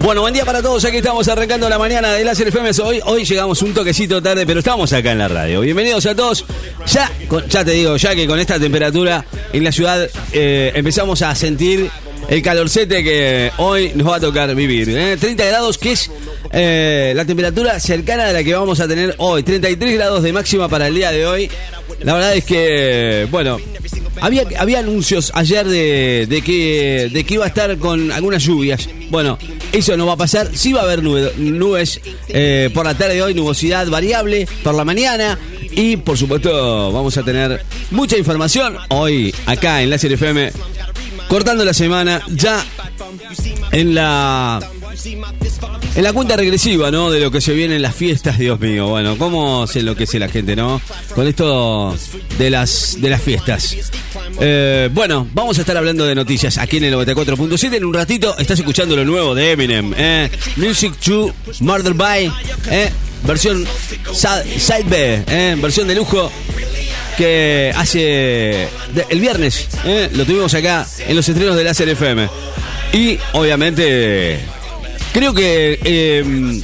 Bueno, buen día para todos. Aquí estamos arrancando la mañana de Láser FM. Hoy, hoy llegamos un toquecito tarde, pero estamos acá en la radio. Bienvenidos a todos. Ya, ya te digo, ya que con esta temperatura en la ciudad eh, empezamos a sentir el calorcete que hoy nos va a tocar vivir. 30 ¿eh? grados, que es eh, la temperatura cercana de la que vamos a tener hoy. 33 grados de máxima para el día de hoy. La verdad es que, bueno, había, había anuncios ayer de, que, de que iba a estar con algunas lluvias. Bueno, eso no va a pasar. Sí va a haber nubes eh, por la tarde de hoy, nubosidad variable por la mañana. Y por supuesto vamos a tener mucha información hoy acá en Láser FM. Cortando la semana ya en la en la cuenta regresiva, ¿no? De lo que se viene en las fiestas, Dios mío. Bueno, ¿cómo se enloquece la gente, no? Con esto de las, de las fiestas. Eh, bueno, vamos a estar hablando de noticias aquí en el 94.7. En un ratito estás escuchando lo nuevo de Eminem. ¿eh? Music to Murder by. ¿eh? Versión Side B. ¿eh? Versión de lujo que hace el viernes. ¿eh? Lo tuvimos acá en los estrenos de la FM. Y obviamente Creo que, em,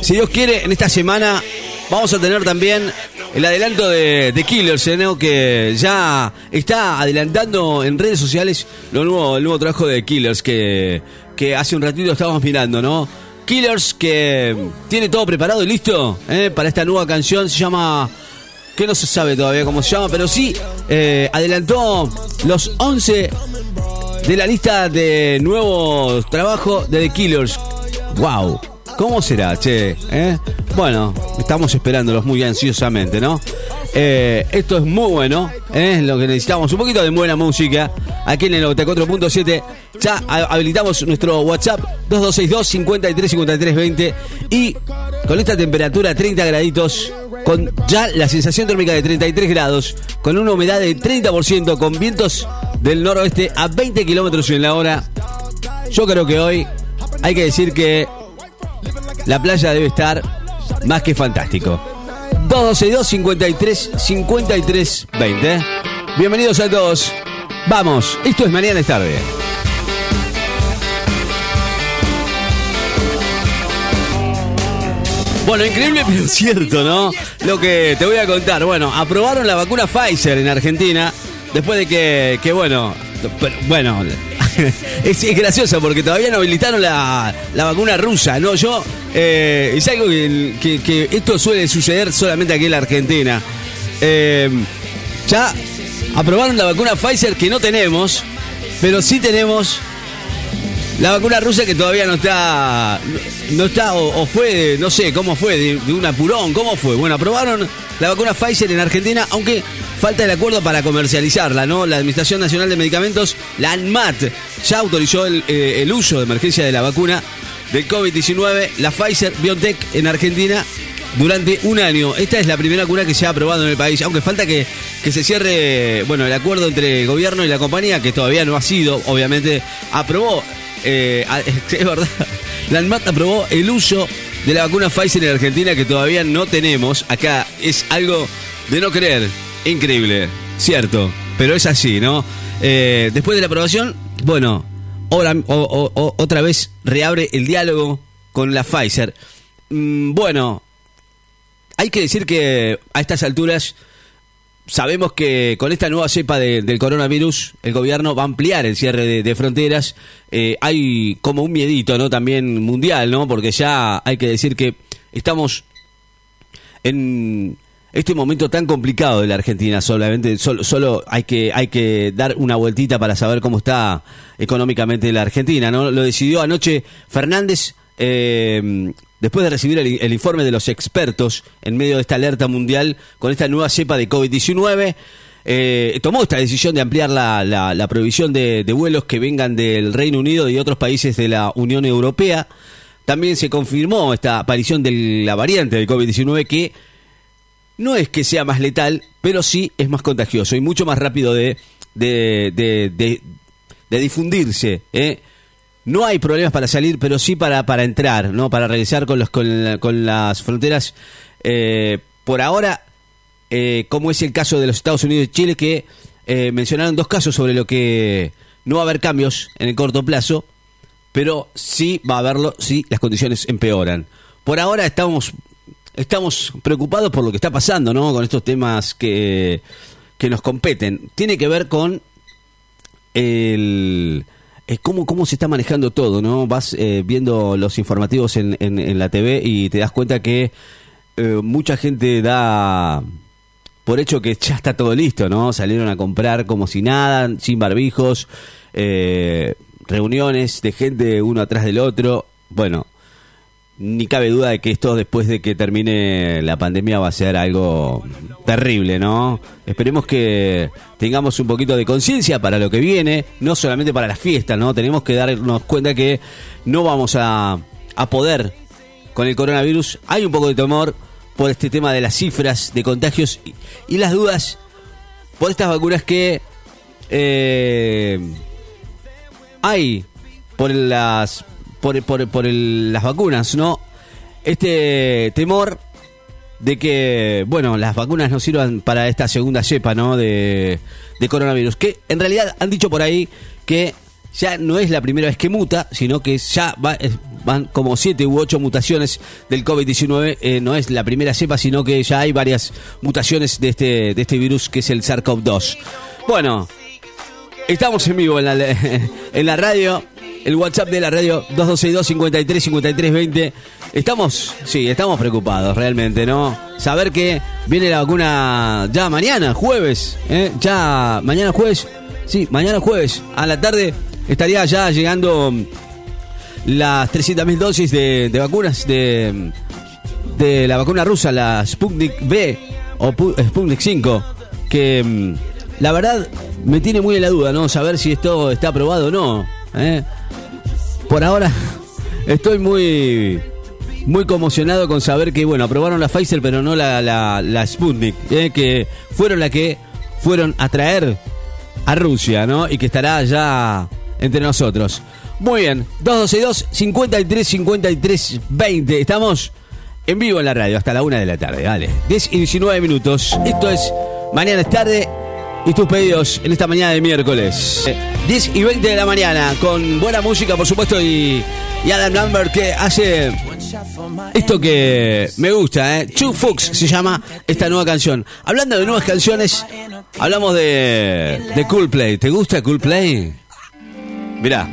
si Dios quiere, en esta semana vamos a tener también el adelanto de, Killers, ¿eh? que ya está adelantando en redes sociales lo nuevo, el nuevo trabajo de Killers que, que hace un ratito estábamos mirando, ¿no? Killers que tiene todo preparado y listo ¿eh? para esta nueva canción, se llama que no se sabe todavía cómo se llama, pero sí eh, adelantó los 11 de la lista de nuevos trabajos de The Killers. ¡Wow! ¿Cómo será, che? ¿Eh? Bueno, estamos esperándolos muy ansiosamente, ¿no? Eh, esto es muy bueno, ¿eh? lo que necesitamos, un poquito de buena música. Aquí en el 94.7 ya habilitamos nuestro WhatsApp 2262 53 20 y con esta temperatura 30 graditos, con ya la sensación térmica de 33 grados, con una humedad de 30%, con vientos del noroeste a 20 kilómetros en la hora. Yo creo que hoy hay que decir que la playa debe estar más que fantástico. 212 53 53 20. Bienvenidos a todos. Vamos, esto es mañana es tarde. Bueno, increíble pero cierto, ¿no? Lo que te voy a contar. Bueno, aprobaron la vacuna Pfizer en Argentina después de que, que bueno, bueno, es, gracioso porque todavía no habilitaron la, vacuna rusa, ¿no? Yo, eh, es algo que, esto suele suceder solamente aquí en la Argentina. Eh, ya aprobaron la vacuna Pfizer que no tenemos, pero sí tenemos la vacuna rusa que todavía no está, no está o, fue, no sé cómo fue, de, un apurón, ¿cómo fue? Bueno, aprobaron la vacuna Pfizer en Argentina, aunque falta el acuerdo para comercializarla, ¿no? La Administración Nacional de Medicamentos, la ANMAT, ya autorizó eh, el, uso de emergencia de la vacuna del COVID-19, la Pfizer BioNTech en Argentina durante un año. Esta es la primera cura que se ha aprobado en el país, aunque falta que, que se cierre bueno, el acuerdo entre el gobierno y la compañía, que todavía no ha sido, obviamente, aprobó, eh, es verdad, la ANMAT aprobó el uso de la vacuna Pfizer en Argentina que todavía no tenemos. Acá es algo de no creer. Increíble, cierto, pero es así, ¿no? Eh, después de la aprobación, bueno, otra vez reabre el diálogo con la Pfizer. Mm, bueno, hay que decir que a estas alturas sabemos que con esta nueva cepa del coronavirus el gobierno va a ampliar el cierre de, fronteras. Eh, hay como un miedito, ¿no? También mundial, ¿no? Porque ya hay que decir que estamos en este momento tan complicado de la Argentina solamente solo, hay que hay que dar una vueltita para saber cómo está económicamente la Argentina no lo decidió anoche Fernández eh, después de recibir el, informe de los expertos en medio de esta alerta mundial con esta nueva cepa de COVID-19 eh, tomó esta decisión de ampliar la, la, prohibición de, de vuelos que vengan del Reino Unido y otros países de la Unión Europea también se confirmó esta aparición de la variante del COVID-19 que no es que sea más letal, pero sí es más contagioso y mucho más rápido de, de, de, difundirse. ¿eh? No hay problemas para salir, pero sí para, para entrar, ¿no? para regresar con, los, con, las fronteras. Eh, por ahora, eh, como es el caso de los Estados Unidos y Chile, que mencionaron dos casos sobre lo que no va a haber cambios en el corto plazo. pero sí va a haberlo si las condiciones empeoran. Por ahora estamos, estamos preocupados por lo que está pasando, ¿no? Con estos temas que, que nos competen. Tiene que ver con el eh, cómo, cómo se está manejando todo, ¿no? Vas eh, viendo los informativos en, en, la TV y te das cuenta que eh, mucha gente da por hecho que ya está todo listo, ¿no? Salieron a comprar como si nada, sin barbijos, reuniones de gente uno atrás del otro. Bueno, ni cabe duda de que esto después de que termine la pandemia va a ser algo terrible, ¿no? Esperemos que tengamos un poquito de conciencia para lo que viene, no solamente para las fiestas, ¿no? Tenemos que darnos cuenta que no vamos a, a poder con el coronavirus. Hay un poco de temor por este tema de las cifras de contagios y, las dudas por estas vacunas que eh, hay por las por, por, por las vacunas, ¿no? Este temor de que, bueno, las vacunas no sirvan para esta segunda cepa, ¿no? De, coronavirus. Que en realidad han dicho por ahí que ya no es la primera vez que muta, sino que ya van como siete u ocho mutaciones del COVID-19. Eh, no es la primera cepa, sino que ya hay varias mutaciones de este, de este virus que es el SARS-CoV-2. Bueno, estamos en vivo en la, en la radio el WhatsApp de la radio 2262 53 53 20. Estamos, sí, estamos preocupados realmente, ¿no? Saber que viene la vacuna ya mañana, jueves, ¿eh? Ya mañana jueves, sí, mañana jueves a la tarde estaría ya llegando las 300.000 dosis de, vacunas de, de la vacuna rusa, la Sputnik B o Sputnik 5, que mm, la verdad me tiene muy en la duda, ¿no? Saber si esto está aprobado o no. ¿Eh? por ahora estoy muy muy conmocionado con saber que, bueno, aprobaron la Pfizer, pero no la, la, Sputnik, eh, que fueron la que fueron a traer a Rusia, ¿no? Y que estará ya entre nosotros. Muy bien, 2262 53 53 20. Estamos en vivo en la radio hasta la una de la tarde, vale. 10 y 19 minutos. Esto es Mañana es tarde y tus pedidos en esta mañana de miércoles. 10 y 20 de la mañana, con buena música, por supuesto, y, y Adam Lambert que hace esto que me gusta, ¿eh? Two Fox se llama esta nueva canción. Hablando de nuevas canciones, hablamos de, de Coolplay. ¿Te gusta Coolplay? Mirá,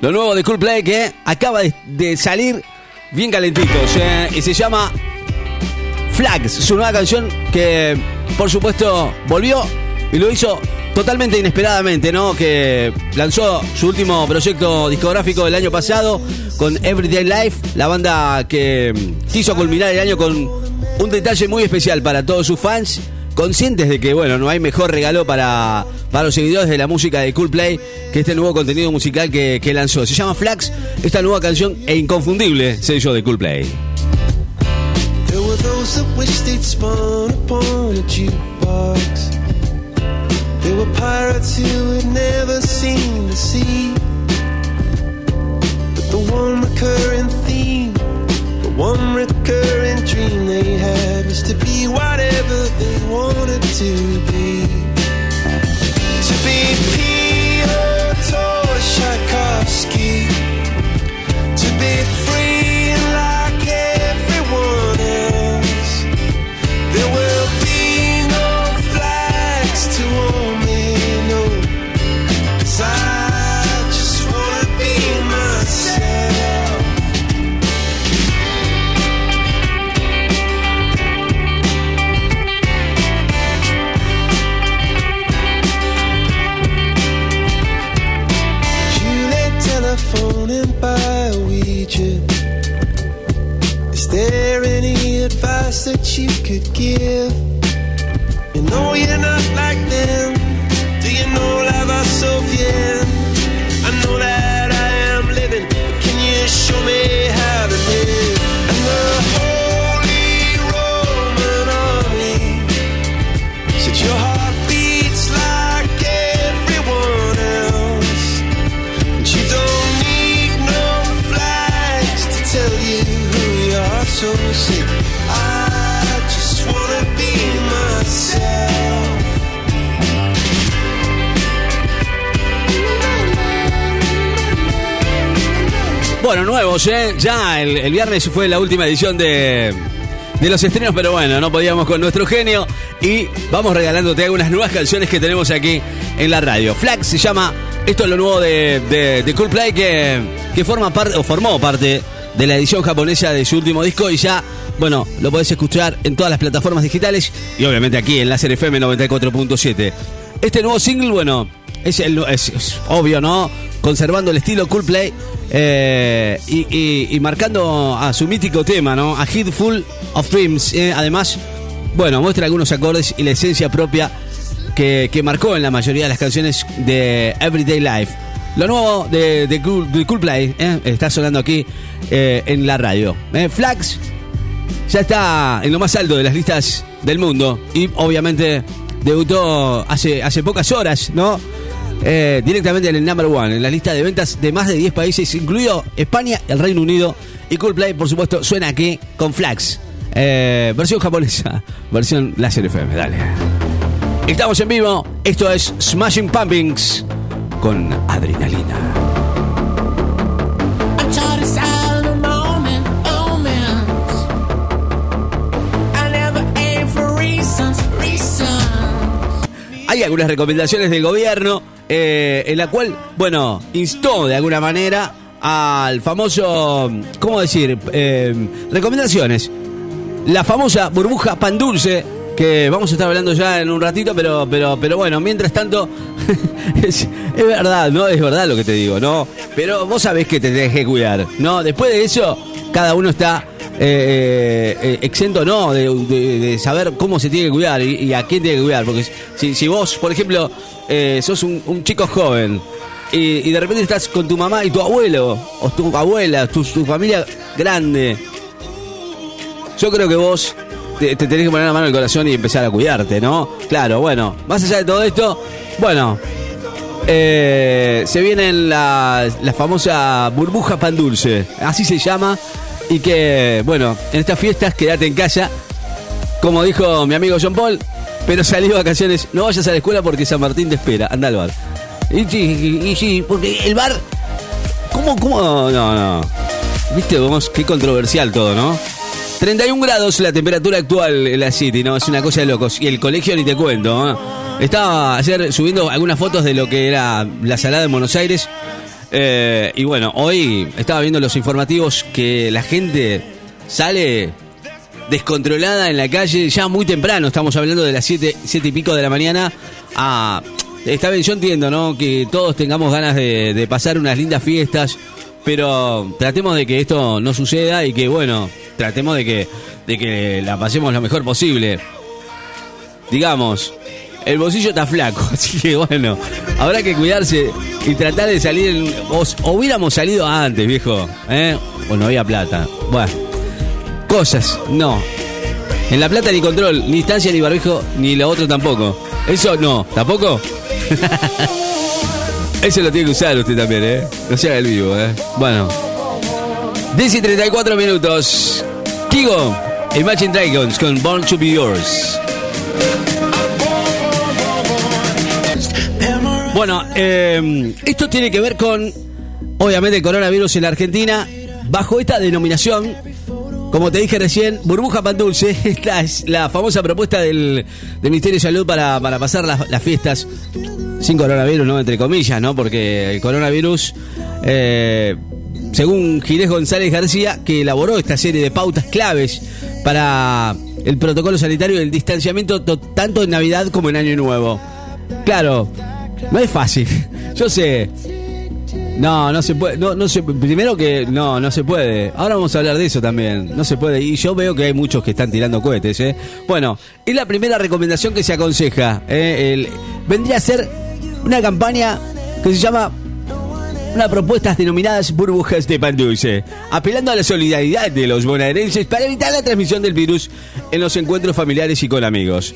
lo nuevo de Coolplay que acaba de, salir bien calentitos, ¿eh? y se llama Flags, su nueva canción que, por supuesto, volvió y lo hizo totalmente inesperadamente, ¿no? Que lanzó su último proyecto discográfico del año pasado con Everyday Life, la banda que quiso culminar el año con un detalle muy especial para todos sus fans, conscientes de que, bueno, no hay mejor regalo para, para los seguidores de la música de Coolplay que este nuevo contenido musical que, que lanzó. Se llama Flax, esta nueva canción e inconfundible sello de Coolplay. They were pirates who had never seen the sea. But the one recurring theme, the one recurring dream they had was to be whatever they wanted to be. To be give? Nuevos, ¿eh? Ya el, el viernes fue la última edición de, de los estrenos, pero bueno, no podíamos con nuestro genio y vamos regalándote algunas nuevas canciones que tenemos aquí en la radio. Flag se llama, esto es lo nuevo de, de, de que, que forma parte, o formó parte de la edición japonesa de su último disco y ya, bueno, lo podés escuchar en todas las plataformas digitales y obviamente aquí en Láser FM 94.7. Este nuevo single, bueno, es, el, es, es obvio, ¿no? Conservando el estilo Coldplay eh, y, marcando a su mítico tema, ¿no? A Hit Full of Dreams. Eh, además, bueno, muestra algunos acordes y la esencia propia que, que, marcó en la mayoría de las canciones de Everyday Life. Lo nuevo de, cool, Play eh, está sonando aquí en la radio. Flags ya está en lo más alto de las listas del mundo y obviamente debutó hace, hace pocas horas, ¿no? Eh, directamente en el number one, en la lista de ventas de más de 10 países, incluido España, el Reino Unido y Coolplay, por supuesto, suena aquí con Flags. Eh, versión japonesa, versión Láser FM, dale. Estamos en vivo, esto es Smashing Pumpings con adrenalina. Algunas recomendaciones del gobierno eh, en la cual, bueno, instó de alguna manera al famoso, ¿cómo decir? Eh, recomendaciones. La famosa burbuja pan dulce, que vamos a estar hablando ya en un ratito, pero, pero, pero bueno, mientras tanto, es, verdad, ¿no? Es verdad lo que te digo, ¿no? Pero vos sabés que te tenés que cuidar, ¿no? Después de eso, cada uno está eh, eh, exento no de, saber cómo se tiene que cuidar y, a quién tiene que cuidar. Porque si, si vos, por ejemplo, eh, sos un, un, chico joven y, de repente estás con tu mamá y tu abuelo, o tu abuela, tu, tu familia grande, yo creo que vos te, te, tenés que poner la mano en el corazón y empezar a cuidarte, ¿no? Claro, bueno, más allá de todo esto, bueno. Eh, se viene la famosa burbuja pan dulce, así se llama, y que, bueno, en estas fiestas quédate en casa, como dijo mi amigo John Paul, pero salí de vacaciones, no vayas a la escuela porque San Martín te espera, anda al bar. Y sí, y, sí porque el bar, ¿cómo, cómo? No, no. Viste, vamos, qué controversial todo, ¿no? 31 grados la temperatura actual en la City, ¿no? Es una cosa de locos. Y el colegio ni te cuento, ¿no? Estaba ayer subiendo algunas fotos de lo que era la salada de Buenos Aires. Eh, y bueno, hoy estaba viendo los informativos que la gente sale descontrolada en la calle ya muy temprano. Estamos hablando de las 7 siete, y pico de la mañana. A, está bien, yo entiendo, ¿no? Que todos tengamos ganas de, de pasar unas lindas fiestas. Pero tratemos de que esto no suceda y que, bueno, tratemos de que, de que la pasemos lo mejor posible. Digamos, el bolsillo está flaco, así que bueno, habrá que cuidarse y tratar de salir. En, o, hubiéramos salido antes, viejo, ¿eh? O no había plata. Bueno, cosas, no. En La Plata ni control, ni distancia, ni barbijo, ni lo otro tampoco. Eso no, ¿tampoco? Eso lo tiene que usar usted también, ¿eh? No se haga el vivo, ¿eh? Bueno. 10 y 34 minutos. Kigo, Imagine Dragons con Born to Be Yours. Bueno, eh, esto tiene que ver con, obviamente, el coronavirus en la Argentina. Bajo esta denominación, como te dije recién, burbuja pan dulce. Esta es la famosa propuesta del, del Ministerio de Salud para, para pasar las, fiestas sin coronavirus, ¿no? Entre comillas, ¿no? Porque el coronavirus, eh, según Ginés González García, que elaboró esta serie de pautas claves para el protocolo sanitario y el distanciamiento tanto en Navidad como en Año Nuevo. Claro, no es fácil. Yo sé. No, no se puede. No, no se, primero que no, no se puede. Ahora vamos a hablar de eso también. No se puede. Y yo veo que hay muchos que están tirando cohetes. ¿eh? Bueno, es la primera recomendación que se aconseja. ¿eh? El, vendría a ser una campaña que se llama una propuestas denominadas burbujas de pan dulce, apelando a la solidaridad de los bonaerenses para evitar la transmisión del virus en los encuentros familiares y con amigos.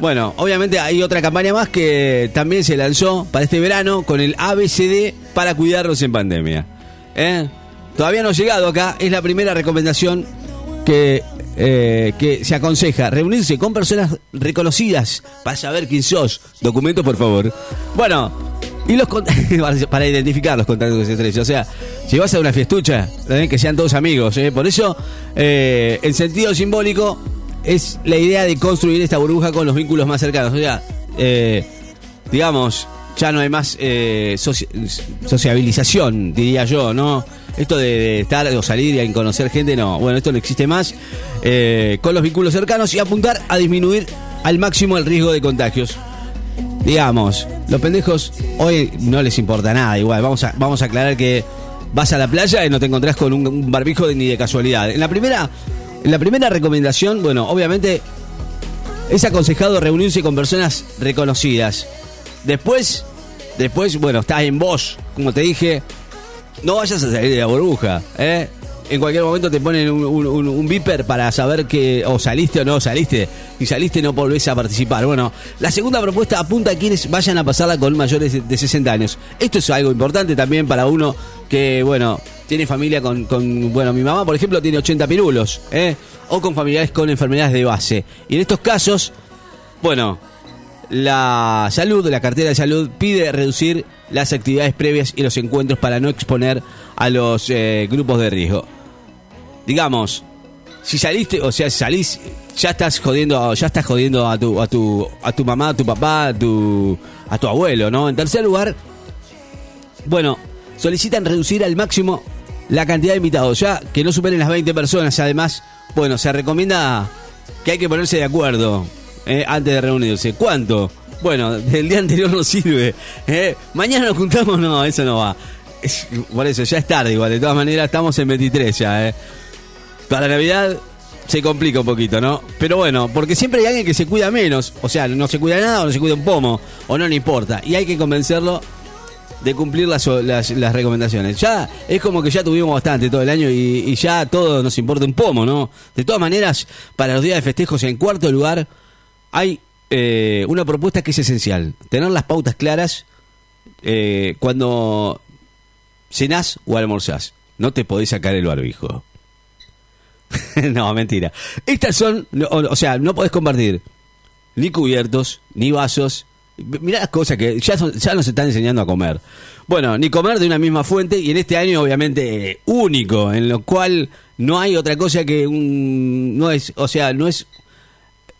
Bueno, obviamente hay otra campaña más que también se lanzó para este verano con el ABCD para cuidarnos en pandemia. ¿Eh? Todavía no ha llegado acá, es la primera recomendación que, eh, que se aconseja. Reunirse con personas reconocidas para saber quién sos. Documento, por favor. Bueno, Y los para identificar los contactos estrechos. O sea, si vas a una fiestucha, que sean todos amigos. ¿eh? Por eso, eh, en sentido simbólico, es la idea de construir esta burbuja con los vínculos más cercanos. O sea, eh, digamos, ya no hay más sociabilización, diría yo, ¿no? Esto de, estar o salir y conocer gente, no. Bueno, esto no existe más. con los vínculos cercanos y apuntar a disminuir al máximo el riesgo de contagios digamos, los pendejos hoy no les importa nada, igual, vamos a, vamos a aclarar que vas a la playa y no te encontrás con un, barbijo ni de casualidad. En la primera, la primera recomendación, bueno, obviamente es aconsejado reunirse con personas reconocidas. Después, después, bueno, estás en vos, como te dije, no vayas a salir de la burbuja, ¿eh? en cualquier momento te ponen un, beeper para saber que o saliste o no saliste. Y saliste no volvés a participar. Bueno, la segunda propuesta apunta a quienes vayan a pasarla con mayores de 60 años. Esto es algo importante también para uno que, bueno, tiene familia con, bueno, mi mamá, por ejemplo, tiene 80 pirulos, ¿eh? O con familiares con enfermedades de base. Y en estos casos, bueno, la salud, la cartera de salud pide reducir las actividades previas y los encuentros para no exponer a los eh, grupos de riesgo digamos, si saliste, o sea, salís, ya estás jodiendo, ya estás jodiendo a tu, a tu, a tu mamá, a tu papá, a tu, a tu abuelo, ¿no? En tercer lugar, bueno, solicitan reducir al máximo la cantidad de invitados, ya que no superen las 20 personas. Además, bueno, se recomienda que hay que ponerse de acuerdo eh, antes de reunirse. ¿Cuánto? Bueno, del día anterior no sirve. Eh. Mañana nos juntamos, no, eso no va. por eso, ya es tarde igual. De todas maneras, estamos en 23 ya, ¿eh? Para Navidad se complica un poquito, ¿no? Pero bueno, porque siempre hay alguien que se cuida menos. O sea, no se cuida nada o no se cuida un pomo. O no le importa. Y hay que convencerlo de cumplir las, las, recomendaciones. Ya es como que ya tuvimos bastante todo el año y, ya todo nos importa un pomo, ¿no? De todas maneras, para los días de festejos, en cuarto lugar, hay eh, una propuesta que es esencial. Tener las pautas claras eh, cuando cenás o almorzás. No te podés sacar el barbijo. no, mentira. Estas son, o, sea, no podés compartir ni cubiertos, ni vasos. Mirá las cosas que ya, ya nos están enseñando a comer. Bueno, ni comer de una misma fuente y en este año obviamente único, en lo cual no hay otra cosa que un... No es, o sea, no es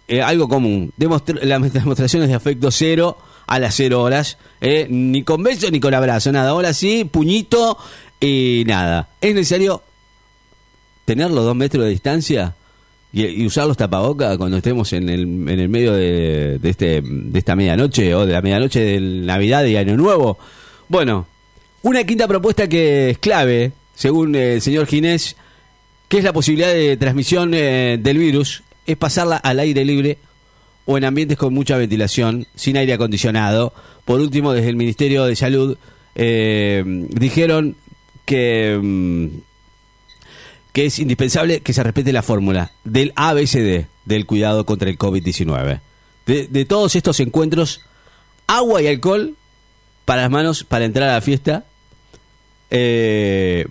eh, algo común. las demostraciones de afecto cero a las cero horas. Eh, ni con beso ni con abrazo, nada. Ahora sí, puñito y nada. Es necesario tener los dos metros de distancia y, usar los tapabocas cuando estemos en el, en el medio de, este, de esta medianoche o de la medianoche de Navidad y Año Nuevo. Bueno, una quinta propuesta que es clave, según el señor Ginés, que es la posibilidad de transmisión eh, del virus, es pasarla al aire libre o en ambientes con mucha ventilación, sin aire acondicionado. Por último, desde el Ministerio de Salud eh, dijeron que mm, que es indispensable que se respete la fórmula del ABCD, del cuidado contra el COVID-19. De, todos estos encuentros, agua y alcohol para las manos para entrar a la fiesta, eh,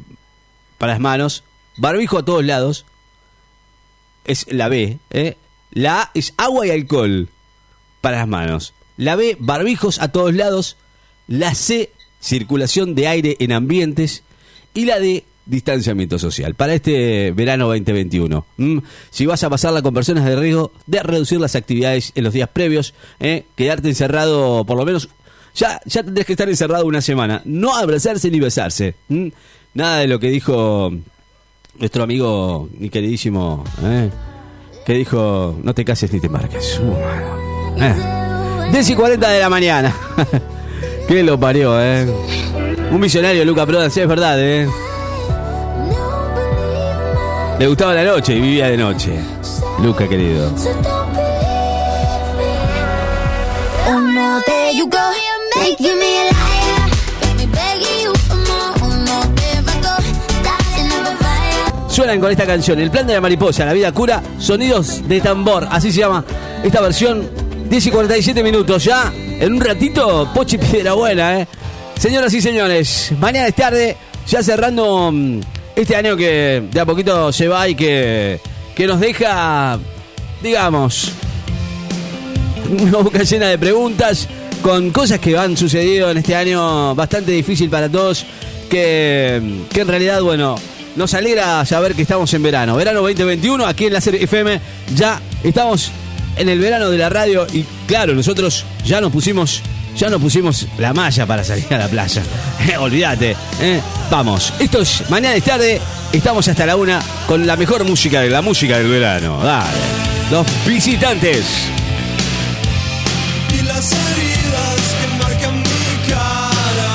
para las manos, barbijo a todos lados, es la B, ¿eh? la A es agua y alcohol para las manos, la B, barbijos a todos lados, la C, circulación de aire en ambientes, y la D, distanciamiento social para este verano 2021. Si vas a pasarla con personas de riesgo, de reducir las actividades en los días previos, ¿eh? quedarte encerrado por lo menos, ya, ya tendrás que estar encerrado una semana, no abrazarse ni besarse. Nada de lo que dijo nuestro amigo y queridísimo, ¿eh? que dijo, no te cases ni te marques. Uh, eh. 10 y 40 de la mañana. que lo parió, ¿eh? Un millonario, Luca Prodan, sí, es verdad, ¿eh? Le gustaba la noche y vivía de noche. Luca, querido. Suenan con esta canción, El plan de la mariposa, la vida cura, sonidos de tambor, así se llama esta versión, 10 y 47 minutos ya, en un ratito, Pochi Piedra Buena, ¿eh? Señoras y señores, mañana es tarde, ya cerrando mm, este año que de a poquito se va y que, que nos deja, digamos, una boca llena de preguntas con cosas que han sucedido en este año bastante difícil para todos, que, que en realidad, bueno, nos alegra saber que estamos en verano. Verano 2021, aquí en la serie FM, ya estamos en el verano de la radio y claro, nosotros ya nos pusimos ya nos pusimos la malla para salir a la playa. olvídate. ¿eh? Vamos, esto es mañana es tarde. Estamos hasta la una con la mejor música de la música del verano. Dale. Los visitantes. y las heridas que marcan mi cara.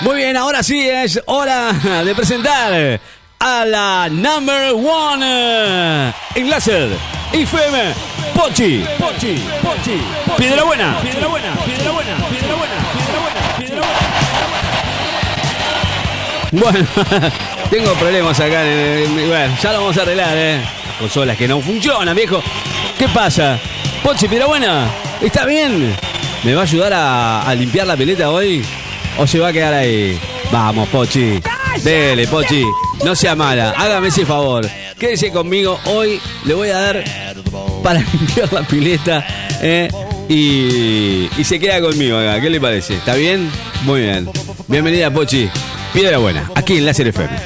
Muy bien, ahora sí es hora de presentar a la number one eh, en láser. IFM. Pochi. Pochi. Pochi. Piedra buena. Piedra buena. Piedra buena. Piedra buena. Piedra buena. Piedra buena. Bueno, tengo problemas acá. en el- bueno, ya lo vamos a arreglar, ¿eh? Las consolas que no funcionan, viejo. ¿Qué pasa? Pochi, piedra buena. ¿Está bien? ¿Me va a ayudar a, a limpiar la pileta hoy? ¿O se va a quedar ahí? Vamos, Pochi. Dele, Pochi. No sea mala. Hágame ese favor. Quédese conmigo. Hoy le voy a dar para limpiar la pileta. ¿eh? Y, y se queda conmigo acá. ¿Qué le parece? ¿Está bien? Muy bien. Bienvenida, Pochi. Piedra buena. Aquí en Láser FM.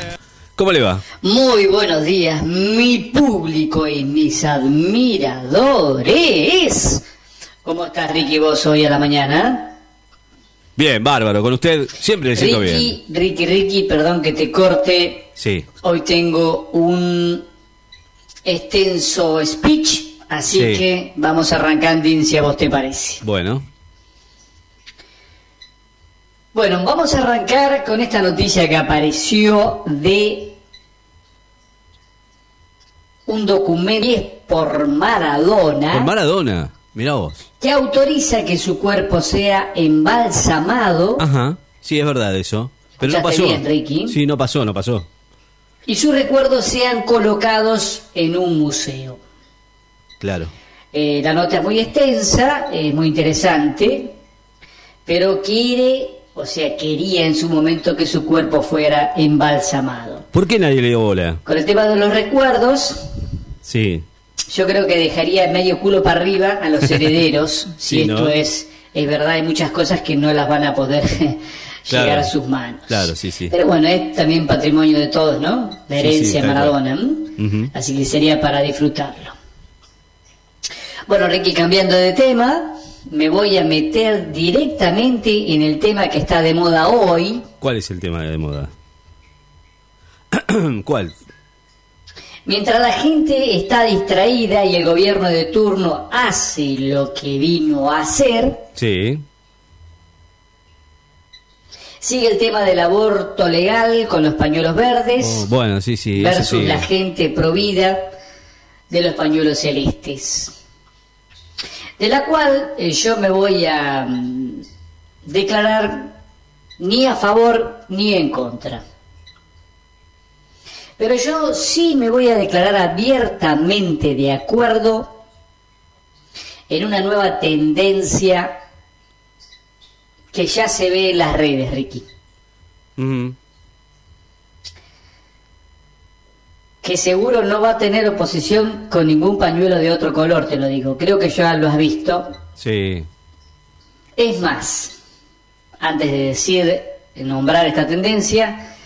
¿Cómo le va? Muy buenos días, mi público y mis admiradores. ¿Cómo estás, Ricky, vos hoy a la mañana? Bien, bárbaro. Con usted siempre le siento bien. Ricky, Ricky, Ricky, perdón que te corte. Sí. Hoy tengo un extenso speech, así Sí. que vamos arrancando si a vos te parece. Bueno. Bueno, vamos a arrancar con esta noticia que apareció de un documento por Maradona. Con Maradona. Mirá vos. que autoriza que su cuerpo sea embalsamado Ajá. Sí, es verdad eso. Pero no ¿Escuchaste pasó. bien, Ricky? Sí, no pasó, no pasó. y sus recuerdos sean colocados en un museo. Claro. Eh, la nota es muy extensa, es muy interesante, pero quiere, o sea, quería en su momento que su cuerpo fuera embalsamado. ¿Por qué nadie le dio bola? Con el tema de los recuerdos, Sí. yo creo que dejaría medio culo para arriba a los herederos, si esto es, es verdad, hay muchas cosas que no las van a poder Claro. llegar a sus manos. Claro, sí, sí. Pero bueno, es también patrimonio de todos, ¿no? La Sí, sí, herencia Maradona. Así que sería para disfrutarlo. Bueno, Ricky, cambiando de tema, me voy a meter directamente en el tema que está de moda hoy. ¿Cuál es el tema de moda? ¿Cuál? Mientras la gente está distraída y el gobierno de turno hace lo que vino a hacer, Sí. sigue el tema del aborto legal con los pañuelos verdes. Oh, bueno, sí, sí. eso versus sí. la gente provida de los pañuelos celestes. De la cual eh, yo me voy a mm, declarar ni a favor ni en contra. Pero yo sí me voy a declarar abiertamente de acuerdo en una nueva tendencia que ya se ve en las redes, Ricky. Que seguro no va a tener oposición con ningún pañuelo de otro color, te lo digo. Creo que ya lo has visto. Sí. Es más, antes de decir, de nombrar esta tendencia,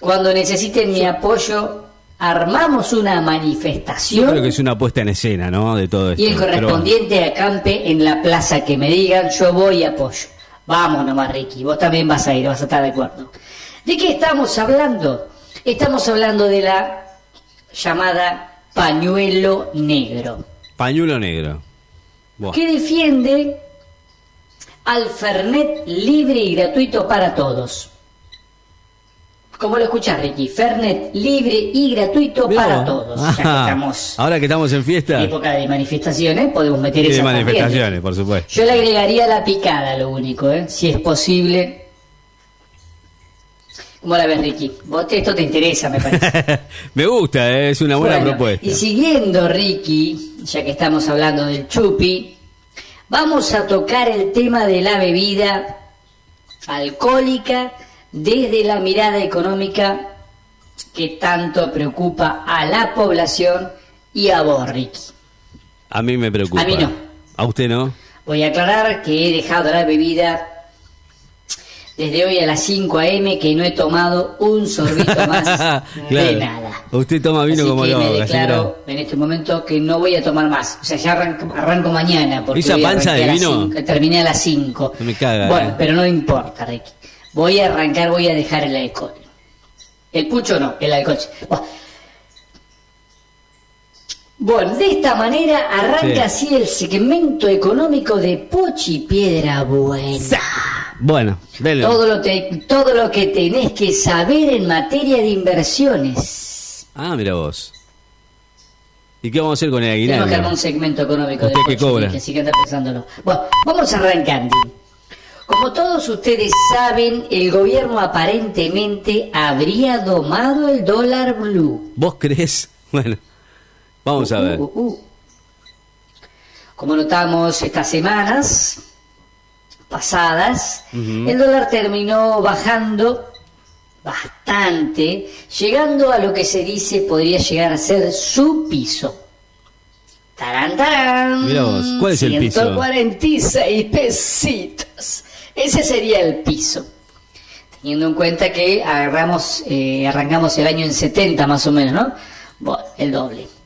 cuando necesiten mi apoyo, armamos una Yo manifestación creo que es una puesta en escena, ¿no? De todo esto. y el Pero correspondiente acampe en la plaza que me digan, yo voy y apoyo. Vamos nomás, Ricky, vos también vas a ir, vas a estar de acuerdo. ¿De qué estamos hablando? Estamos hablando de la llamada pañuelo negro, Pañuelo negro. Buah. que defiende al Fernet libre y gratuito para todos. Como lo escuchás, Ricky, Fernet libre y gratuito Mirá para todos. Ya que estamos Ahora que estamos en en fiesta. época de manifestaciones, podemos meter Y de esa también. manifestaciones, por supuesto. Yo le agregaría la picada, lo único, ¿eh? si es posible. ¿Cómo la ves, Ricky? Vos te- esto te interesa, me parece. Me gusta, eh, es una buena Bueno, propuesta. Y siguiendo, Ricky, ya que estamos hablando del chupi, vamos a tocar el tema de la bebida alcohólica desde la mirada económica que tanto preocupa a la población y a vos, Ricky. A mí me preocupa. A mí no. ¿A usted no? Voy a aclarar que he dejado la bebida desde hoy a las 5 a.m. que no he tomado un sorbito más de nada. Usted toma vino Así como que me loca, declaro en este momento que no voy a tomar más. O sea, ya arranco, arranco mañana. Porque ¿Esa voy a panza de vino? cinco, terminé a las 5. No me caga, Bueno, eh. pero no importa, Ricky. Voy a arrancar, voy a dejar el alcohol. El pucho no, el alcohol. Bueno, de esta manera arranca Sí. así el segmento económico de Pochi Piedra Buena. Bueno, dele. Todo lo, te- todo lo que tenés que saber en materia de inversiones. Ah, mira vos. ¿Y qué vamos a hacer con el Tenemos que armar aguinaldo? un segmento económico de ¿Usted qué Pochi, cobra? así que anda pensándolo. Bueno, vamos arrancando. Como todos ustedes saben, el gobierno aparentemente habría domado el dólar blue. ¿Vos crees? Bueno, vamos a ver. Uh, uh, uh. Como notamos estas semanas pasadas, el dólar terminó bajando bastante, llegando a lo que se dice podría llegar a ser su piso. Tarán, tarán. Mirá vos, ¿cuál es el piso? 146 pesitos. Ese sería el piso. Teniendo en cuenta que agarramos, eh, arrancamos el año en 70 más o menos, ¿no? Bueno, el doble.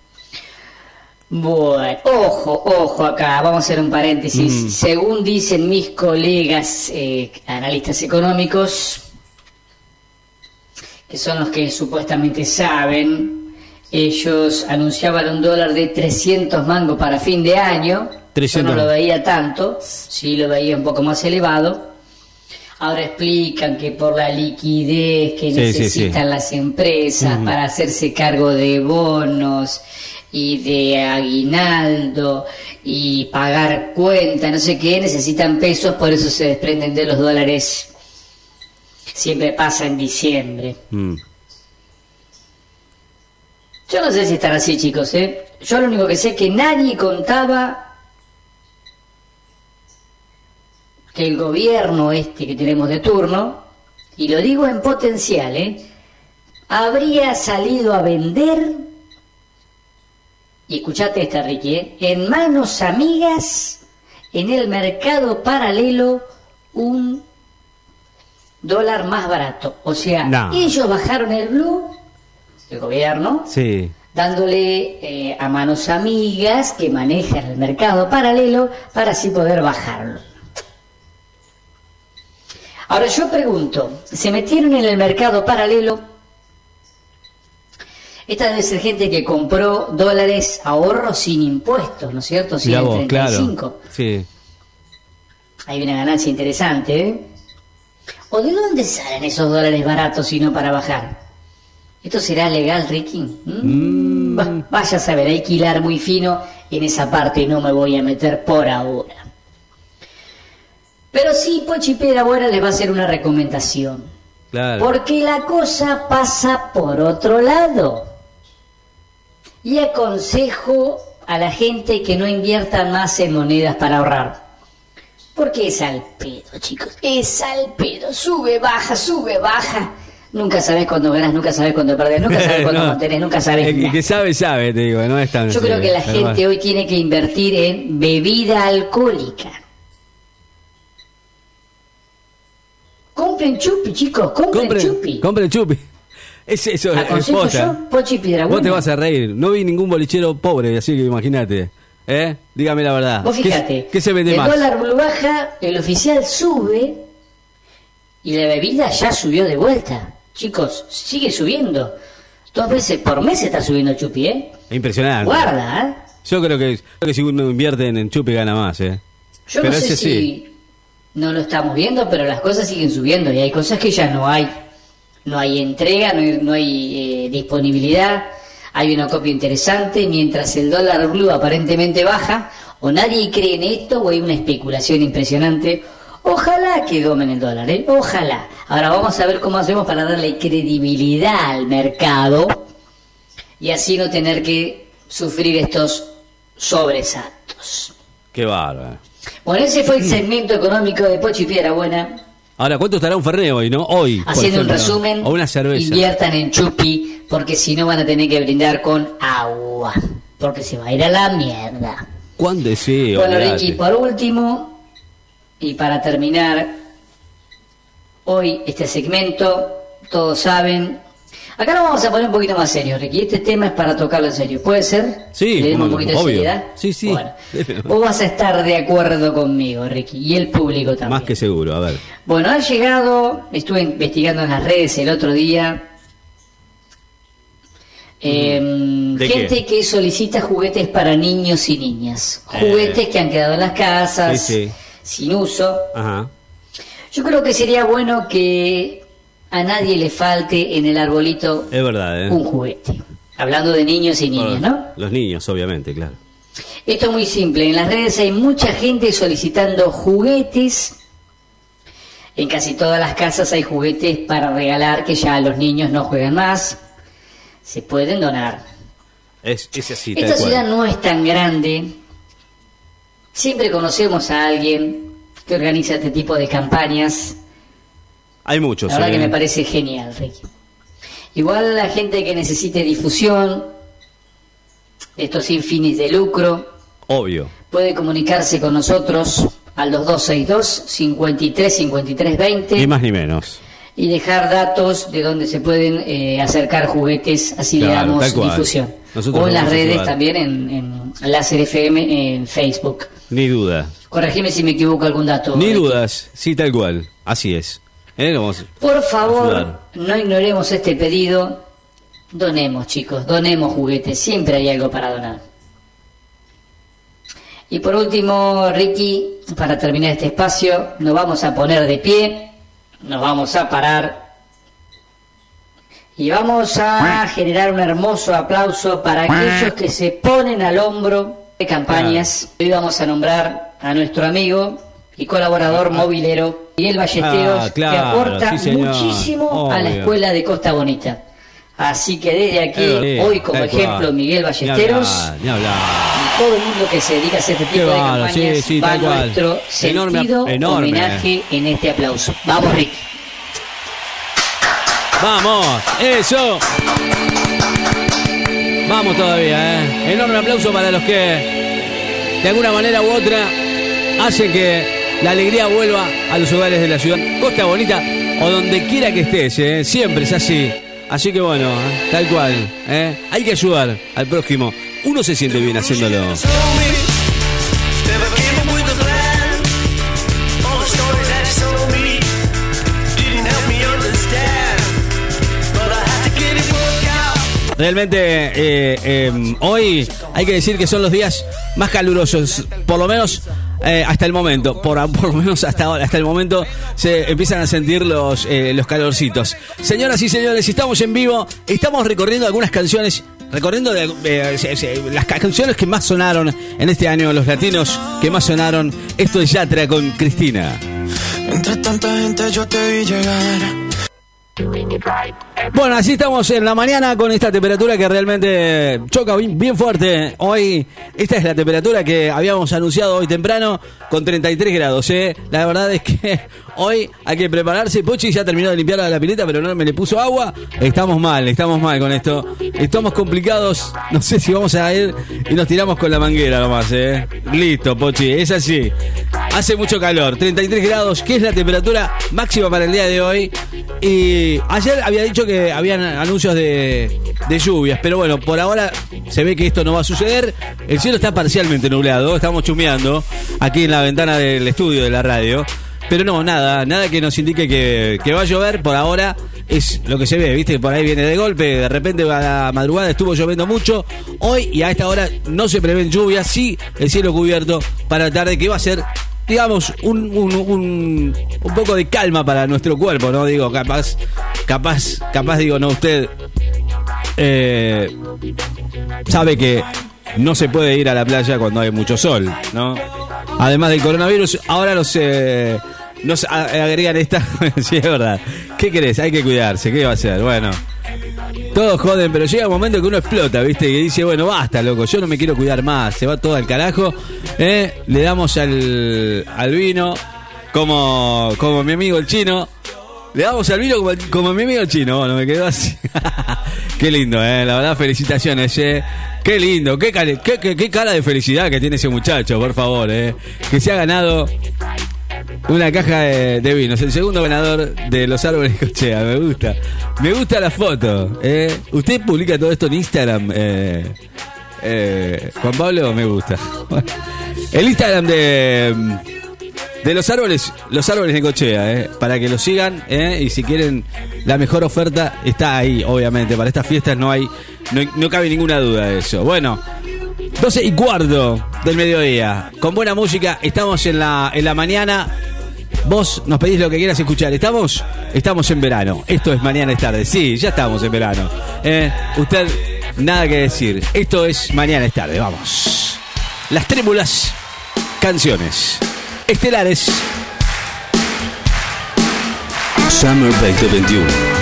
Bueno, ojo, ojo acá, vamos a hacer un paréntesis. Mm. Según dicen mis colegas eh, analistas económicos, que son los que supuestamente saben, ellos anunciaban un dólar de 300 mangos para fin de año. 300. Yo no lo veía tanto, sí lo veía un poco más elevado. Ahora explican que por la liquidez que Sí, necesitan sí. las empresas para hacerse cargo de bonos y de aguinaldo y pagar cuenta, no sé qué, necesitan pesos, por eso se desprenden de los dólares. Siempre pasa en diciembre. Mm. Yo no sé si están así, chicos, ¿eh? Yo lo único que sé es que nadie contaba que el gobierno este que tenemos de turno, y lo digo en potencial, ¿eh? Habría salido a vender, y escuchate esta, Ricky, ¿eh? En manos amigas, en el mercado paralelo, un dólar más barato. O sea, No. ellos bajaron el blue, el gobierno, Sí. dándole eh, a manos amigas que manejan el mercado paralelo para así poder bajarlo. Ahora yo pregunto, ¿se metieron en el mercado paralelo? Esta debe ser gente que compró dólares ahorros sin impuestos, ¿no es cierto? Sin vos, 35. claro. Sí. Hay una ganancia interesante, ¿eh? ¿O de dónde salen esos dólares baratos si no para bajar? ¿Esto será legal, Ricky? ¿Mm? Mm. Va- vaya a saber, hay que hilar muy fino en esa parte y no me voy a meter por ahora. Pero sí, Pochi Piedra Buena les va a hacer una recomendación. Claro. Porque la cosa pasa por otro lado. Y aconsejo a la gente que no invierta más en monedas para ahorrar. Porque es al pedo, chicos. Es al pedo. Sube, baja, sube, baja. Nunca sabes cuándo ganas, nunca sabes cuándo perdés, nunca sabes cuándo No. mantenés, nunca sabes El que- sabe, sabe, te digo, no es tan Yo creo que la gente hoy tiene que invertir en bebida alcohólica. Compren chupi, chicos, compren, Compren, chupi. compren chupi. Es eso, es posta. yo, Pochi Piedra Vos te vas a reír. No vi ningún bolichero pobre, así que imagínate. ¿Eh? Dígame la verdad. Vos ¿Qué- fíjate, ¿Qué, se vende el más? dólar blue baja, el oficial sube y la bebida ya subió de vuelta. Chicos, sigue subiendo. Dos veces por mes está subiendo el chupi, ¿eh? Impresionante. Guarda, ¿eh? Yo creo que, creo que si uno invierte en, en chupi gana más, ¿eh? Yo Pero no sé ese si sí. no lo estamos viendo, pero las cosas siguen subiendo y hay cosas que ya no hay. No hay entrega, no hay, no hay, eh, disponibilidad, hay una copia interesante, mientras el dólar blue aparentemente baja, o nadie cree en esto, o hay una especulación impresionante. Ojalá que domen el dólar, ¿eh? Ojalá. Ahora vamos a ver cómo hacemos para darle credibilidad al mercado y así no tener que sufrir estos sobresaltos. Qué bárbaro. Bueno, ese fue el segmento económico de Pochi Piedra Buena. Ahora, ¿cuánto estará un Fernet hoy, no? Hoy. Haciendo un resumen, O una cerveza. inviertan en Chupi, porque si no van a tener que brindar con agua. porque se va a ir a la mierda. ¿Cuán deseo? Bueno. Ricky, por último, y para terminar hoy este segmento, todos saben. Acá nos vamos a poner un poquito más serio, Ricky. Este tema es para tocarlo en serio. ¿Puede ser? Sí, ¿Le demos un poquito de seriedad? Sí, sí. Bueno, vos vas a estar de acuerdo conmigo, Ricky, y el público también. Más que seguro, a ver. Bueno, ha llegado, estuve investigando en las redes el otro día. ¿De gente que solicita juguetes para niños y niñas. Eh. Juguetes que han quedado en las casas, Sí, sí. sin uso. Ajá. Yo creo que sería bueno que a nadie le falte en el arbolito Es verdad, ¿eh? un juguete. Hablando de niños y niñas, ¿no? Los niños, obviamente, claro. Esto es muy simple. En las redes hay mucha gente solicitando juguetes. En casi todas las casas hay juguetes para regalar que ya los niños no juegan más. Se pueden donar. Es, es así, tal Esta cual. ciudad no es tan grande. Siempre conocemos a alguien que organiza este tipo de campañas. Hay muchos, La verdad ¿eh? que me parece genial, Ricky. Igual la gente que necesite difusión, esto sin fines de lucro, Obvio. puede comunicarse con nosotros al 2262 53 53 Ni 20 más ni menos. y dejar datos de donde se pueden eh, acercar juguetes, así le damos difusión. Nosotros o en las redes ayudar. también, en, en Láser FM, en Facebook. Ni duda. Corregime si me equivoco algún dato. Ni dudas. Sí, tal cual. Así es. ¿Eh? Por favor, no ignoremos este pedido. Donemos, chicos, donemos juguetes. Siempre hay algo para donar. Y por último, Ricky, para terminar este espacio, nos vamos a poner de pie, nos vamos a parar y vamos a generar un hermoso aplauso para aquellos que se ponen al hombro de campañas. Hoy vamos a nombrar a nuestro amigo y colaborador movilero Miguel Ballesteros, Ah, claro, que aporta sí, muchísimo a la escuela de Costa Bonita. Así que desde aquí, Sí, hoy como ejemplo, cual. Miguel Ni Ballesteros, hablar, Ni hablar. todo el mundo que se dedica a hacer este tipo Qué de campañas sí, sí, va nuestro Enorme, sentido enorme. homenaje en este aplauso. Vamos, Rick. Vamos, eso. Vamos todavía, ¿eh? Enorme aplauso para los que, de alguna manera u otra, hacen que la alegría vuelva a los hogares de la ciudad. Costa Bonita o donde quiera que estés, ¿eh? Siempre es así. Así que bueno, ¿eh? tal cual, ¿eh? Hay que ayudar al prójimo. Uno se siente bien haciéndolo. Realmente eh, eh, hoy hay que decir que son los días más calurosos, por lo menos eh, hasta el momento, por, por lo menos hasta ahora, hasta el momento se empiezan a sentir los, eh, los calorcitos. Señoras y señores, estamos en vivo, estamos recorriendo algunas canciones, recorriendo las ca- canciones que más sonaron en este año, los latinos que más sonaron. Esto es Yatra con Cristina. Entre tanta gente yo te vi llegar. Bueno, así estamos en la mañana con esta temperatura que realmente choca bien, fuerte. Hoy, esta es la temperatura que habíamos anunciado hoy temprano con 33 grados. ¿eh? La verdad es que hoy hay que prepararse. Pochi ya terminó de limpiar la pileta, pero no me le puso agua. Estamos mal, estamos mal con esto. Estamos complicados. No sé si vamos a ir y nos tiramos con la manguera nomás. ¿eh? Listo, Pochi, es así. Hace mucho calor, 33 grados, que es la temperatura máxima para el día de hoy. Y ayer había dicho que habían anuncios de, lluvias, pero bueno, por ahora se ve que esto no va a suceder. El cielo está parcialmente nublado, estamos chumeando aquí en la ventana del estudio de la radio. Pero no, nada, nada que nos indique que, que va a llover por ahora. Es lo que se ve, viste, por ahí viene de golpe, de repente a la madrugada estuvo lloviendo mucho. Hoy y a esta hora no se prevén lluvias, sí el cielo cubierto para la tarde, que va a ser digamos, un, un, un, un poco de calma para nuestro cuerpo, ¿no? Digo, capaz, capaz, capaz, digo, no, usted eh, sabe que no se puede ir a la playa cuando hay mucho sol, ¿no? Además del coronavirus, ahora nos, eh, nos agregan esta... sí, es verdad. ¿Qué querés? Hay que cuidarse, ¿qué va a hacer? Bueno. Todos joden, pero llega un momento que uno explota, ¿viste? Y dice, bueno, basta, loco, yo no me quiero cuidar más, se va todo al carajo. ¿eh? Le damos al, al vino, como, como mi amigo el chino, Le damos al vino como, como mi amigo chino, bueno, me quedó así. qué lindo, eh, la verdad, felicitaciones, eh. Qué lindo, qué, qué, qué- qué cara de felicidad que tiene ese muchacho, por favor, eh. Que se ha ganado una caja de, vinos, el segundo ganador de los árboles cochea, me gusta. Me gusta la foto, eh. Usted publica todo esto en Instagram, eh. eh, Juan Pablo, me gusta. El Instagram de de los árboles, los árboles de cochea, eh, para que lo sigan, y si quieren la mejor oferta está ahí, obviamente. Para estas fiestas no hay, no, no cabe ninguna duda de eso. Bueno, 12 y cuarto del mediodía, con buena música, estamos en la, en la mañana. Vos nos pedís lo que quieras escuchar. ¿Estamos? Estamos en verano. Esto es mañana es tarde. Sí, ya estamos en verano. Eh, usted, nada que decir. Esto es mañana es tarde. Vamos. Las trémulas canciones estelares. Summer 2021.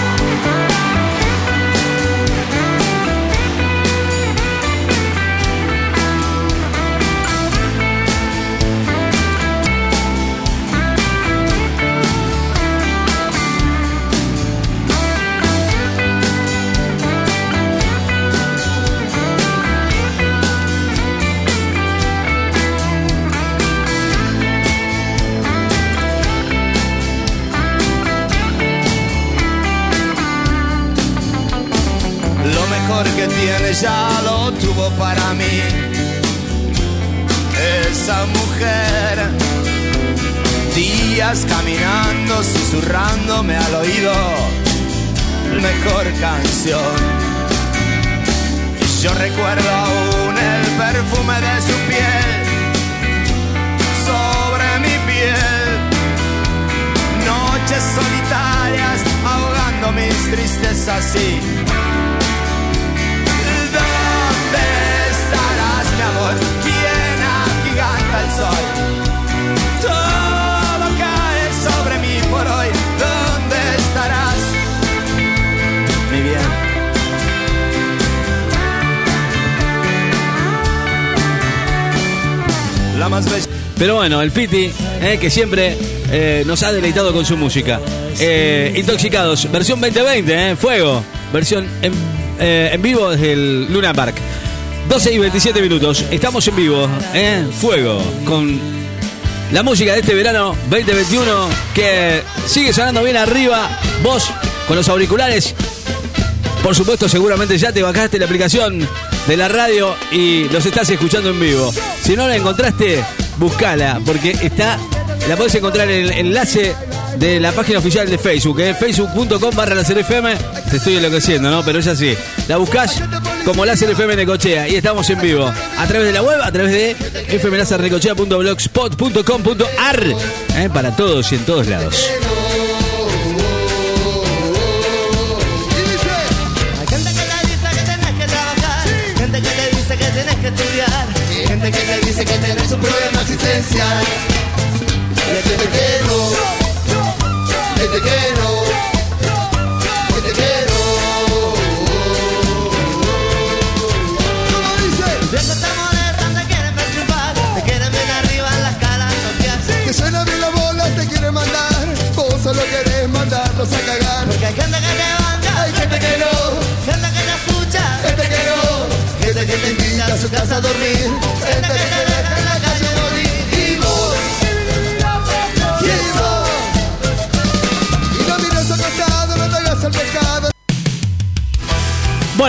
Tiene ya lo tuvo para mí. Esa mujer, días caminando, susurrándome al oído, mejor canción. Yo recuerdo aún el perfume de su piel sobre mi piel. Noches solitarias ahogando mis tristezas y Pero bueno, el Piti, eh, que siempre eh, nos ha deleitado con su música. Eh, Intoxicados, versión 2020, eh, Fuego, versión en, en vivo desde el Luna Park. 12 y 27 minutos, estamos en vivo, Fuego, con la música de este verano 2021 que sigue sonando bien arriba. Vos con los auriculares por supuesto, seguramente ya te bajaste la aplicación de la radio y los estás escuchando en vivo. Si no la encontraste, buscala, porque está, la podés encontrar en el enlace de la página oficial de Facebook, eh, facebook.com barra la FM. Te estoy enloqueciendo, ¿no? Pero es así. La buscás como la de Cochea y estamos en vivo. A través de la web, a través de fmlazarnecochea.blogspot.com.ar eh, para todos y en todos lados. Hay gente que gente que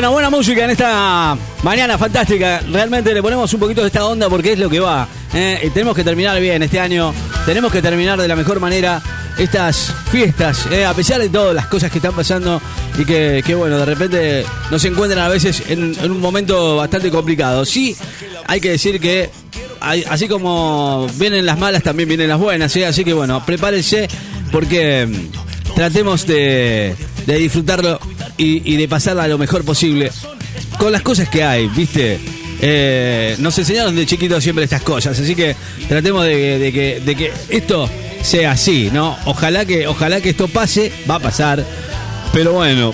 Bueno, buena música en esta mañana fantástica. Realmente le ponemos un poquito de esta onda porque es lo que va. ¿eh? Tenemos que terminar bien este año. Tenemos que terminar de la mejor manera estas fiestas. ¿eh? A pesar de todas las cosas que están pasando y que, bueno, de repente nos encuentran a veces en, un momento bastante complicado. Sí, hay que decir que así como vienen las malas, también vienen las buenas. ¿eh? Así que bueno, prepárense porque mm, tratemos de disfrutarlo y, de pasarla lo mejor posible con las cosas que hay, ¿viste? Eh, nos enseñaron de chiquitos siempre estas cosas, así que tratemos de, que, de que esto sea así, ¿no? Ojalá que, ojalá que esto pase, va a pasar, pero bueno,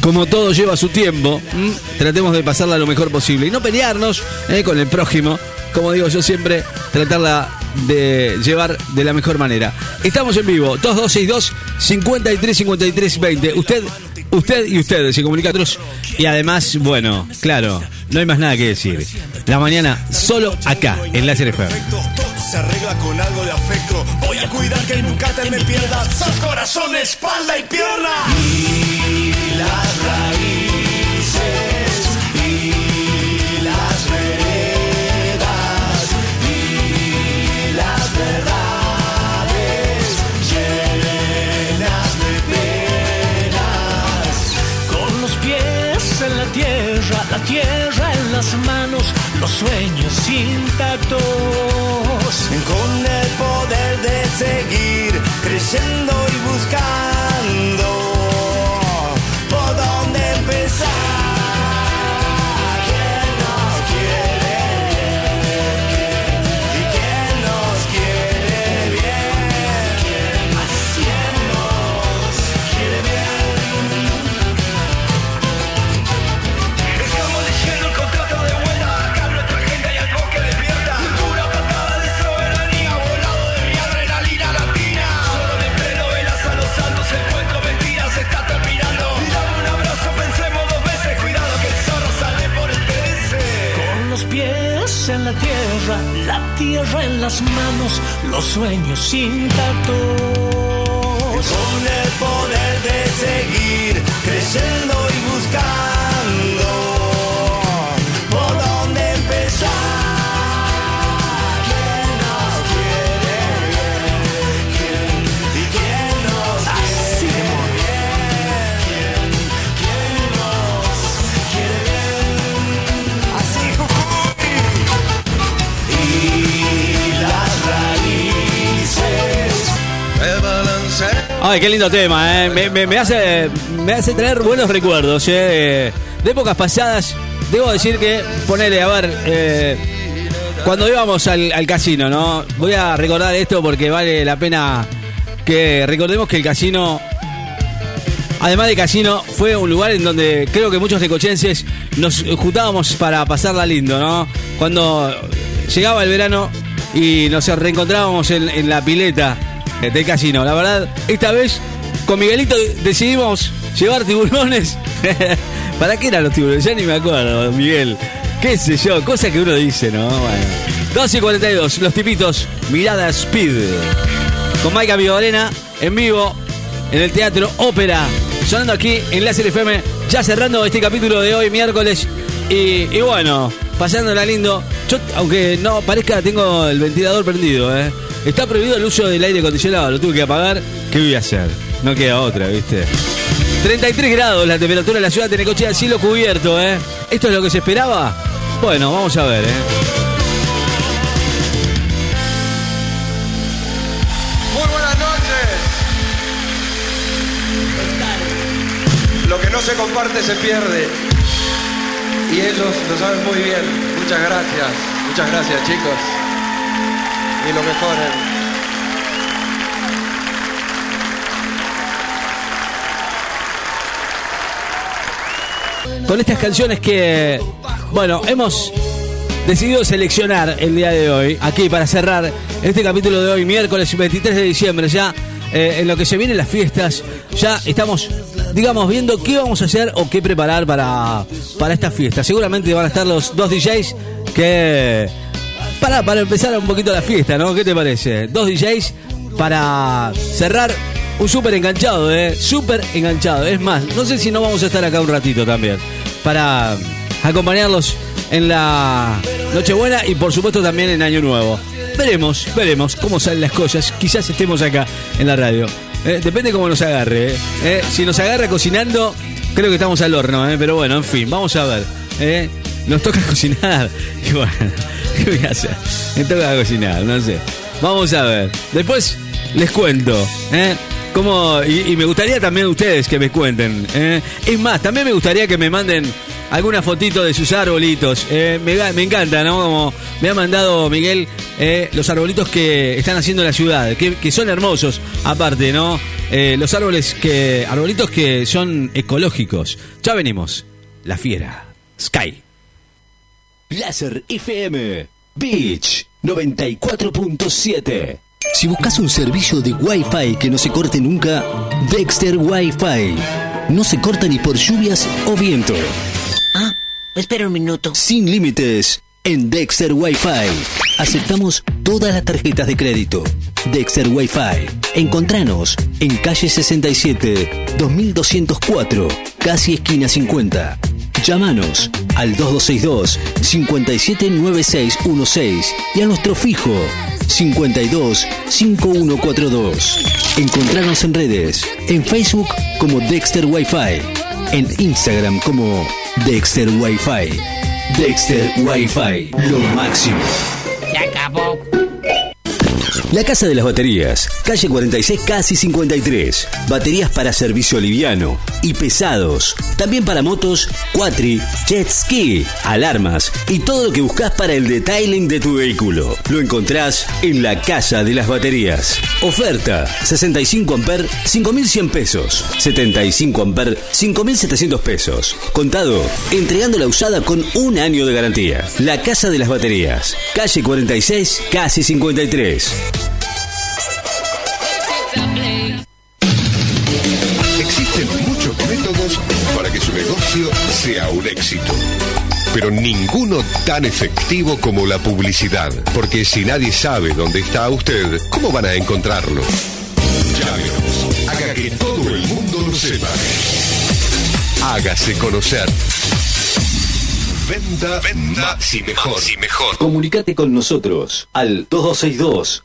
como todo lleva su tiempo, tratemos de pasarla lo mejor posible y no pelearnos eh, con el prójimo. Como digo yo siempre, tratarla de llevar de la mejor manera. Estamos en vivo, 2262 53 53 20. Usted, usted y usted se comunican otros y además, bueno, claro, no hay más nada que decir. La mañana solo acá en Láser FM. Perfecto, todo se arregla con algo de afecto. Voy a cuidar que nunca te me pierdas. Sos corazón, espalda y pierna. Y las raíces, tierra, en las manos, los sueños intactos. Con el poder de seguir creyendo y buscando la tierra, la tierra en las manos, los sueños intactos. Con el poder de seguir creyendo y buscando Ay, qué lindo tema, ¿eh? me, hace, me hace traer buenos recuerdos ¿eh? de, épocas pasadas. Debo decir que, ponele, a ver, eh, cuando íbamos al, casino, ¿no? Voy a recordar esto porque vale la pena que recordemos que el casino, además de casino, fue un lugar en donde creo que muchos necochenses nos juntábamos para pasarla lindo, ¿no? Cuando llegaba el verano y nos reencontrábamos en, la pileta del casino. La verdad, esta vez con Miguelito decidimos llevar tiburones. ¿Para qué eran los tiburones? Ya ni me acuerdo, Miguel. ¿Qué sé yo? Cosas que uno dice, ¿no? Bueno. 12 y 42, los tipitos, mirada speed. Con Maika Vigorena en vivo en el Teatro Ópera. Sonando aquí en Láser FM, ya cerrando este capítulo de hoy, miércoles. Y, y bueno, pasándola lindo. Yo, aunque no parezca, tengo el ventilador prendido, ¿eh? Está prohibido el uso del aire acondicionado, lo tuve que apagar. ¿Qué voy a hacer? No queda otra, ¿viste? 33 grados la temperatura de la ciudad de Necochea, cielo cubierto, ¿eh? ¿Esto es lo que se esperaba? Bueno, vamos a ver, ¿eh? Muy buenas noches. Lo que no se comparte se pierde. Y ellos lo saben muy bien. Muchas gracias. Muchas gracias, chicos. Y lo mejor. eh. con estas canciones que, bueno, hemos decidido seleccionar el día de hoy, aquí para cerrar este capítulo de hoy, miércoles 23 de diciembre, ya eh, en lo que se vienen las fiestas, ya estamos, digamos, viendo qué vamos a hacer o qué preparar para, para esta fiesta. Seguramente van a estar los dos DJs que... Para, para empezar un poquito la fiesta, ¿no? ¿Qué te parece? Dos DJs para cerrar un súper enganchado, ¿eh? Súper enganchado. Es más, no sé si no vamos a estar acá un ratito también. Para acompañarlos en la Nochebuena y por supuesto también en Año Nuevo. Veremos, veremos cómo salen las cosas. Quizás estemos acá en la radio. Eh, depende cómo nos agarre. ¿eh? Eh, si nos agarra cocinando, creo que estamos al horno. ¿eh? Pero bueno, en fin, vamos a ver. Nos toca cocinar. Y bueno, ¿qué voy a hacer? Me toca cocinar, no sé. Vamos a ver. Después les cuento. ¿eh? Y, me gustaría también ustedes que me cuenten. ¿eh? Es más, también me gustaría que me manden alguna fotito de sus arbolitos. ¿eh? me, encanta, ¿no? Como me ha mandado Miguel eh, los arbolitos que están haciendo en la ciudad, que, que son hermosos, aparte, ¿no? Los árboles que. arbolitos que son ecológicos. Ya venimos. La fiera. Sky. Láser FM Beach. 94.7. Si buscas un servicio de Wi-Fi que no se corte nunca, Dexter Wi-Fi. No se corta ni por lluvias o viento. Ah, espera un minuto. Sin límites en Dexter Wi-Fi. Aceptamos todas las tarjetas de crédito. Dexter Wi-Fi. Encontranos en calle 67, 2204, casi esquina 50. Llámanos al 2262 579616 y a nuestro fijo 52 5142. Encontranos en redes, en Facebook como Dexter Wi-Fi, en Instagram como Dexter Wi-Fi. Dexter Wi-Fi, lo máximo. Se acabó. La Casa de las Baterías, calle 46 casi 53. Baterías para servicio liviano y pesados. También para motos, quatri, jet ski, alarmas y todo lo que buscas para el detailing de tu vehículo. Lo encontrás en la Casa de las Baterías. Oferta: 65 amper, 5100 pesos. 75 amper, 5700 pesos. Contado, entregando la usada con un año de garantía. La Casa de las Baterías, calle 46 casi 53. Sea un éxito. Pero ninguno tan efectivo como la publicidad. Porque si nadie sabe dónde está usted, ¿cómo van a encontrarlo? Llámenos. Haga que todo el mundo lo sepa. Hágase conocer. Venda, venda, si mejor. Si mejor. Comunicate con nosotros al 2262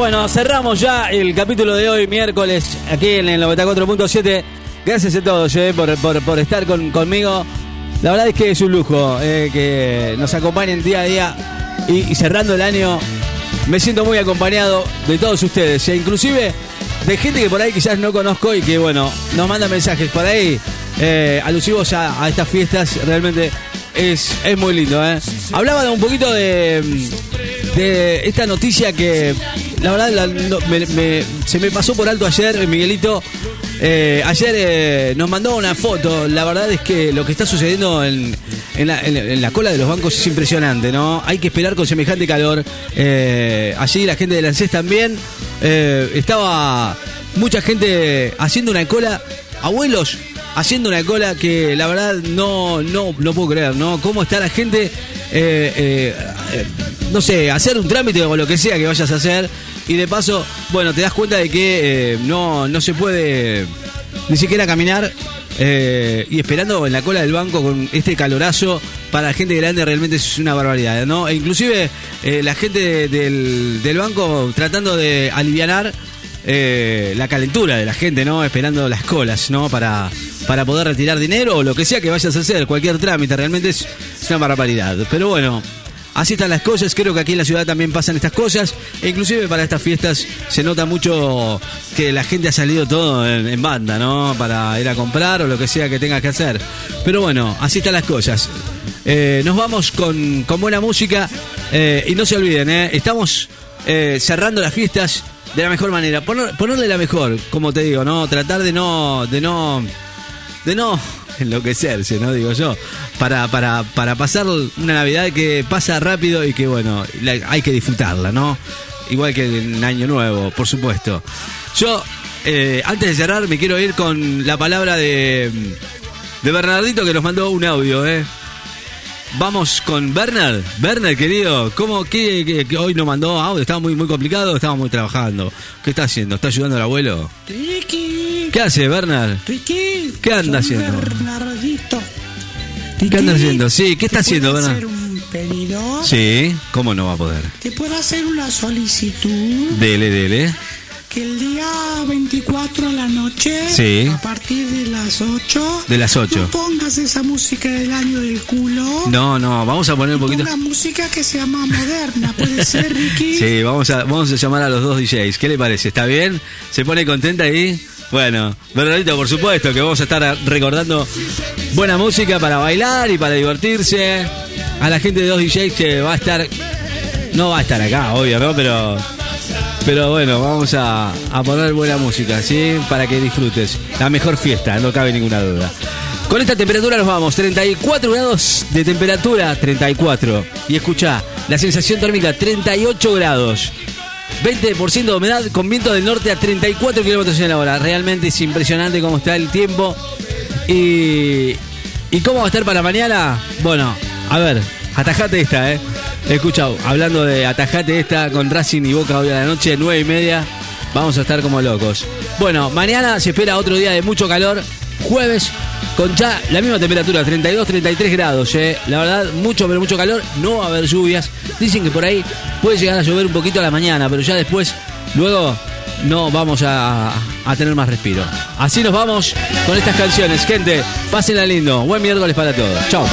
Bueno, cerramos ya el capítulo de hoy, miércoles, aquí en el 94.7. Gracias a todos eh, por, por- estar con- conmigo. La verdad es que es un lujo eh, que nos acompañen día a día y, y cerrando el año. Me siento muy acompañado de todos ustedes, e inclusive de gente que por ahí quizás no conozco y que, bueno, nos manda mensajes por ahí eh, alusivos a, a estas fiestas. Realmente es, es muy lindo. eh. Hablaba de un poquito de, de esta noticia que, la verdad, se me pasó por alto ayer, Miguelito. Eh, ayer eh, nos mandó una foto. La verdad es que lo que está sucediendo en, en la, cola de los bancos es impresionante, ¿no? Hay que esperar con semejante calor. Eh, allí la gente de Lancés también. eh, estaba mucha gente haciendo una cola. Abuelos haciendo una cola que la verdad no, no, no puedo creer, ¿no? ¿Cómo está la gente? eh, eh, eh, no sé, hacer un trámite o lo que sea que vayas a hacer. Y de paso, bueno, te das cuenta de que no, no se puede ni siquiera caminar. y esperando en la cola del banco con este calorazo para la gente grande realmente es una barbaridad, ¿no? E inclusive la gente de- del, del banco tratando de alivianar eh, la calentura de la gente, ¿no? Esperando las colas, ¿no? Para, para poder retirar dinero o lo que sea que vayas a hacer, cualquier trámite, realmente es, una barbaridad. Pero bueno, así están las cosas, creo que aquí en la ciudad también pasan estas cosas, e inclusive para estas fiestas se nota mucho que la gente ha salido todo en, banda, ¿no? Para ir a comprar o lo que sea que tengas que hacer. Pero bueno, así están las cosas. Eh, nos vamos con, buena música eh, y no se olviden, estamos cerrando las fiestas de la mejor manera. Poner- ponerle la mejor, como te digo, ¿no? Tratar de no, de no, de no enloquecerse, ¿no? Digo yo. Para, para, para pasar una Navidad que pasa rápido y que, bueno, la- hay que disfrutarla, ¿no? Igual que en Año Nuevo, por supuesto. Yo, eh, antes de cerrar, me quiero ir con la palabra de, de Bernardito que nos mandó un audio, ¿eh? Vamos con Bernard. Bernard, querido, ¿cómo qué, qué- qué hoy nos mandó audio? Estaba muy muy complicado, estaba muy trabajando. ¿Qué está haciendo? ¿Está ayudando al abuelo? Ricky, ¿Qué hace, Bernard? Ricky. ¿Qué anda haciendo? Bernardito. ¿Qué anda haciendo? Sí, ¿qué está ¿te haciendo, Bernard? hacer un pedido? Sí, ¿cómo no va a poder? ¿Te puedo hacer una solicitud? Dele, dele. que el día 24 a la noche, Sí. a partir de las 8, De las 8. no pongas esa música del año del culo. No, no, vamos a poner un poquito. Ponga música que se llama moderna, puede ser, Ricky. Sí, vamos a, vamos a llamar a los dos DJs. ¿Qué le parece? ¿Está bien? ¿Se pone contenta ahí? Bueno, Bernardito, por supuesto que vamos a estar recordando buena música para bailar y para divertirse. A la gente de dos DJs que va a estar. No va a estar acá, obvio, ¿no? Pero. Pero bueno, vamos a, a poner buena música, ¿sí? Para que disfrutes. La mejor fiesta, no cabe ninguna duda. Con esta temperatura nos vamos, 34 grados de temperatura, 34. Y escucha, la sensación térmica, 38 grados. 20% de humedad con viento del norte a 34 kilómetros en la hora. Realmente es impresionante cómo está el tiempo. Y, ¿Y cómo va a estar para mañana? Bueno, a ver, atajate esta, ¿eh? Escucha, hablando de atajate esta con Racing y Boca hoy a la noche, 9 y media. Vamos a estar como locos. Bueno, mañana se espera otro día de mucho calor. Jueves con ya la misma temperatura, 32, 33 grados. ¿eh? La verdad, mucho, pero mucho calor. No va a haber lluvias. Dicen que por ahí puede llegar a llover un poquito a la mañana, pero ya después, luego, no vamos a, a tener más respiro. Así nos vamos con estas canciones. Gente, pásenla lindo. Buen miércoles para todos. Chao.